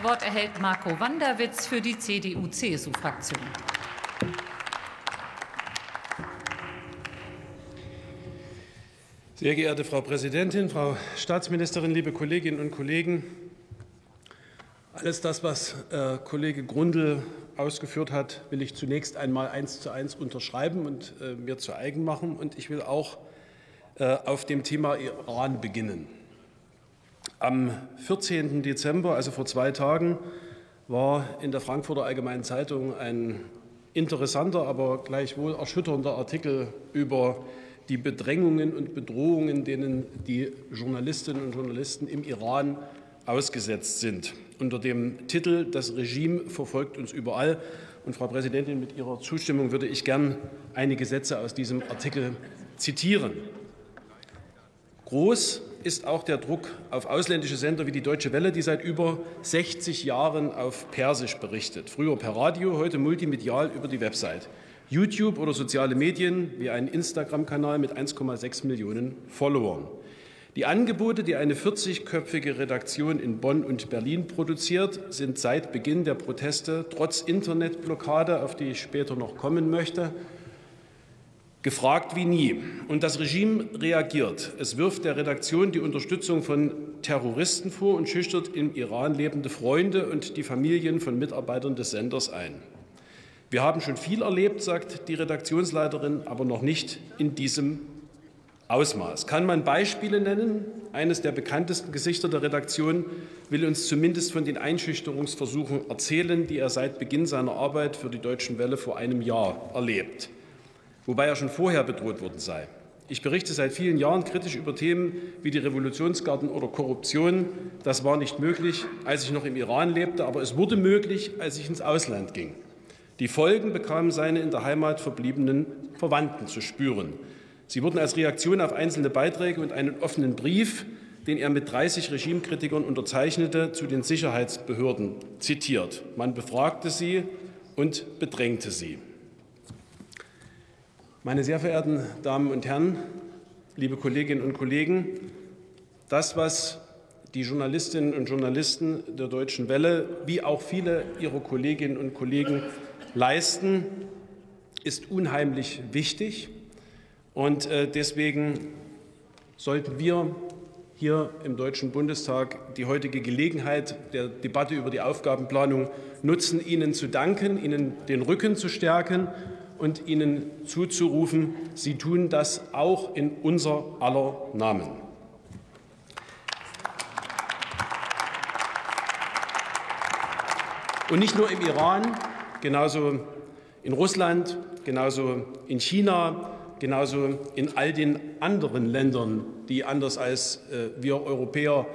Das Wort erhält Marco Wanderwitz für die CDU-CSU-Fraktion. Sehr geehrte Frau Präsidentin, Frau Staatsministerin, liebe Kolleginnen und Kollegen! Alles das, was äh, Kollege Grundl ausgeführt hat, will ich zunächst einmal eins zu eins unterschreiben und äh, mir zu eigen machen. Und ich will auch äh, auf dem Thema Iran beginnen. Am 14. Dezember, also vor zwei Tagen, war in der Frankfurter Allgemeinen Zeitung ein interessanter, aber gleichwohl erschütternder Artikel über die Bedrängungen und Bedrohungen, denen die Journalistinnen und Journalisten im Iran ausgesetzt sind. Unter dem Titel Das Regime verfolgt uns überall. Und Frau Präsidentin, mit Ihrer Zustimmung würde ich gern einige Sätze aus diesem Artikel zitieren. Groß ist auch der Druck auf ausländische Sender wie die Deutsche Welle, die seit über 60 Jahren auf Persisch berichtet. Früher per Radio, heute multimedial über die Website. YouTube oder soziale Medien wie ein Instagram-Kanal mit 1,6 Millionen Followern. Die Angebote, die eine 40-köpfige Redaktion in Bonn und Berlin produziert, sind seit Beginn der Proteste trotz Internetblockade, auf die ich später noch kommen möchte, gefragt wie nie. Und das Regime reagiert. Es wirft der Redaktion die Unterstützung von Terroristen vor und schüchtert im Iran lebende Freunde und die Familien von Mitarbeitern des Senders ein. Wir haben schon viel erlebt, sagt die Redaktionsleiterin, aber noch nicht in diesem Ausmaß. Kann man Beispiele nennen? Eines der bekanntesten Gesichter der Redaktion will uns zumindest von den Einschüchterungsversuchen erzählen, die er seit Beginn seiner Arbeit für die Deutschen Welle vor einem Jahr erlebt, wobei er schon vorher bedroht worden sei. Ich berichte seit vielen Jahren kritisch über Themen wie die Revolutionsgarden oder Korruption. Das war nicht möglich, als ich noch im Iran lebte, aber es wurde möglich, als ich ins Ausland ging. Die Folgen bekamen seine in der Heimat verbliebenen Verwandten zu spüren. Sie wurden als Reaktion auf einzelne Beiträge und einen offenen Brief, den er mit 30 Regimekritikern unterzeichnete, zu den Sicherheitsbehörden zitiert. Man befragte sie und bedrängte sie. Meine sehr verehrten Damen und Herren, liebe Kolleginnen und Kollegen, das, was die Journalistinnen und Journalisten der Deutschen Welle wie auch viele ihrer Kolleginnen und Kollegen leisten, ist unheimlich wichtig. Und äh, deswegen sollten wir hier im Deutschen Bundestag die heutige Gelegenheit der Debatte über die Aufgabenplanung nutzen, Ihnen zu danken, Ihnen den Rücken zu stärken und Ihnen zuzurufen, Sie tun das auch in unser aller Namen. Und nicht nur im Iran, genauso in Russland, genauso in China, genauso in all den anderen Ländern, die anders als äh, wir Europäer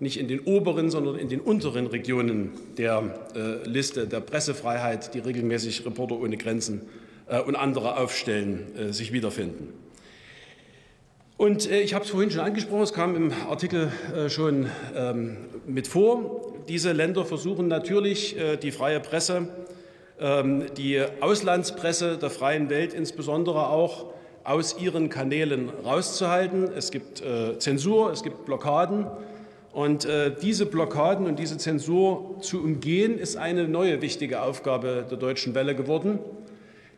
nicht in den oberen, sondern in den unteren Regionen der äh, Liste der Pressefreiheit, die regelmäßig Reporter ohne Grenzen äh, und andere aufstellen, sich wiederfinden. Und ich habe es vorhin schon angesprochen, es kam im Artikel schon ähm, mit vor. Diese Länder versuchen natürlich, die freie Presse ähm, die Auslandspresse der freien Welt insbesondere auch aus ihren Kanälen rauszuhalten. Es gibt äh, Zensur, es gibt Blockaden. Und äh, diese Blockaden und diese Zensur zu umgehen, ist eine neue wichtige Aufgabe der Deutschen Welle geworden,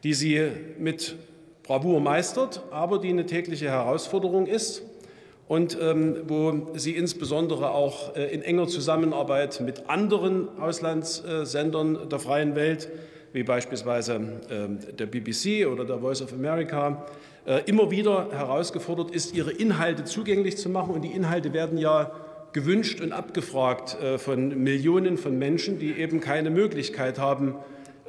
die sie mit Bravour meistert, aber die eine tägliche Herausforderung ist und ähm, wo sie insbesondere auch äh, in enger Zusammenarbeit mit anderen Auslandssendern der freien Welt wie beispielsweise äh, der BBC oder der Voice of America, äh, immer wieder herausgefordert ist, ihre Inhalte zugänglich zu machen. Und die Inhalte werden ja gewünscht und abgefragt äh, von Millionen von Menschen, die eben keine Möglichkeit haben,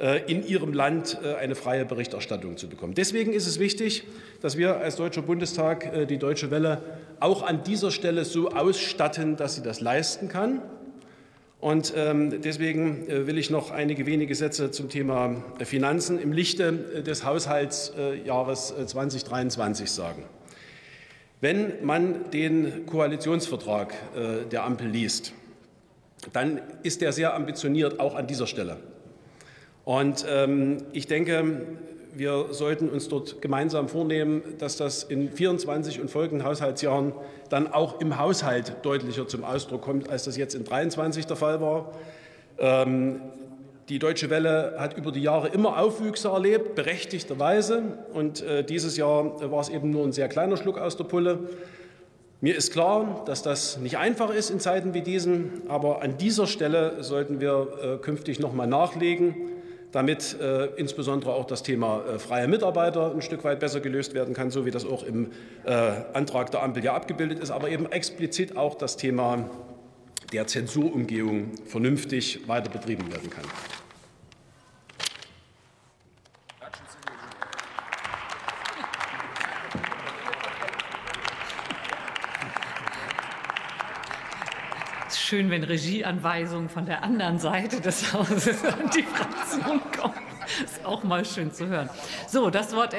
äh, in ihrem Land äh, eine freie Berichterstattung zu bekommen. Deswegen ist es wichtig, dass wir als Deutscher Bundestag die Deutsche Welle auch an dieser Stelle so ausstatten, dass sie das leisten kann. Und ähm, deswegen will ich noch einige wenige Sätze zum Thema Finanzen im Lichte des Haushaltsjahres 2023 äh, sagen. Wenn man den Koalitionsvertrag der Ampel liest, dann ist er sehr ambitioniert, auch an dieser Stelle. Und ähm, ich denke, wir sollten uns dort gemeinsam vornehmen, dass das in 24 und folgenden Haushaltsjahren dann auch im Haushalt deutlicher zum Ausdruck kommt, als das jetzt in 23 der Fall war. Ähm, die Deutsche Welle hat über die Jahre immer Aufwüchse erlebt, berechtigterweise. Und äh, dieses Jahr war es eben nur ein sehr kleiner Schluck aus der Pulle. Mir ist klar, dass das nicht einfach ist in Zeiten wie diesen, aber an dieser Stelle sollten wir äh, künftig noch mal nachlegen, damit äh, insbesondere auch das Thema äh, freie Mitarbeiter ein Stück weit besser gelöst werden kann, so wie das auch im äh, Antrag der Ampel ja abgebildet ist, aber eben explizit auch das Thema der Zensurumgehung vernünftig weiter betrieben werden kann. Schön, wenn Regieanweisungen von der anderen Seite des Hauses an die Fraktion kommen. Ist auch mal schön zu hören. So, das Wort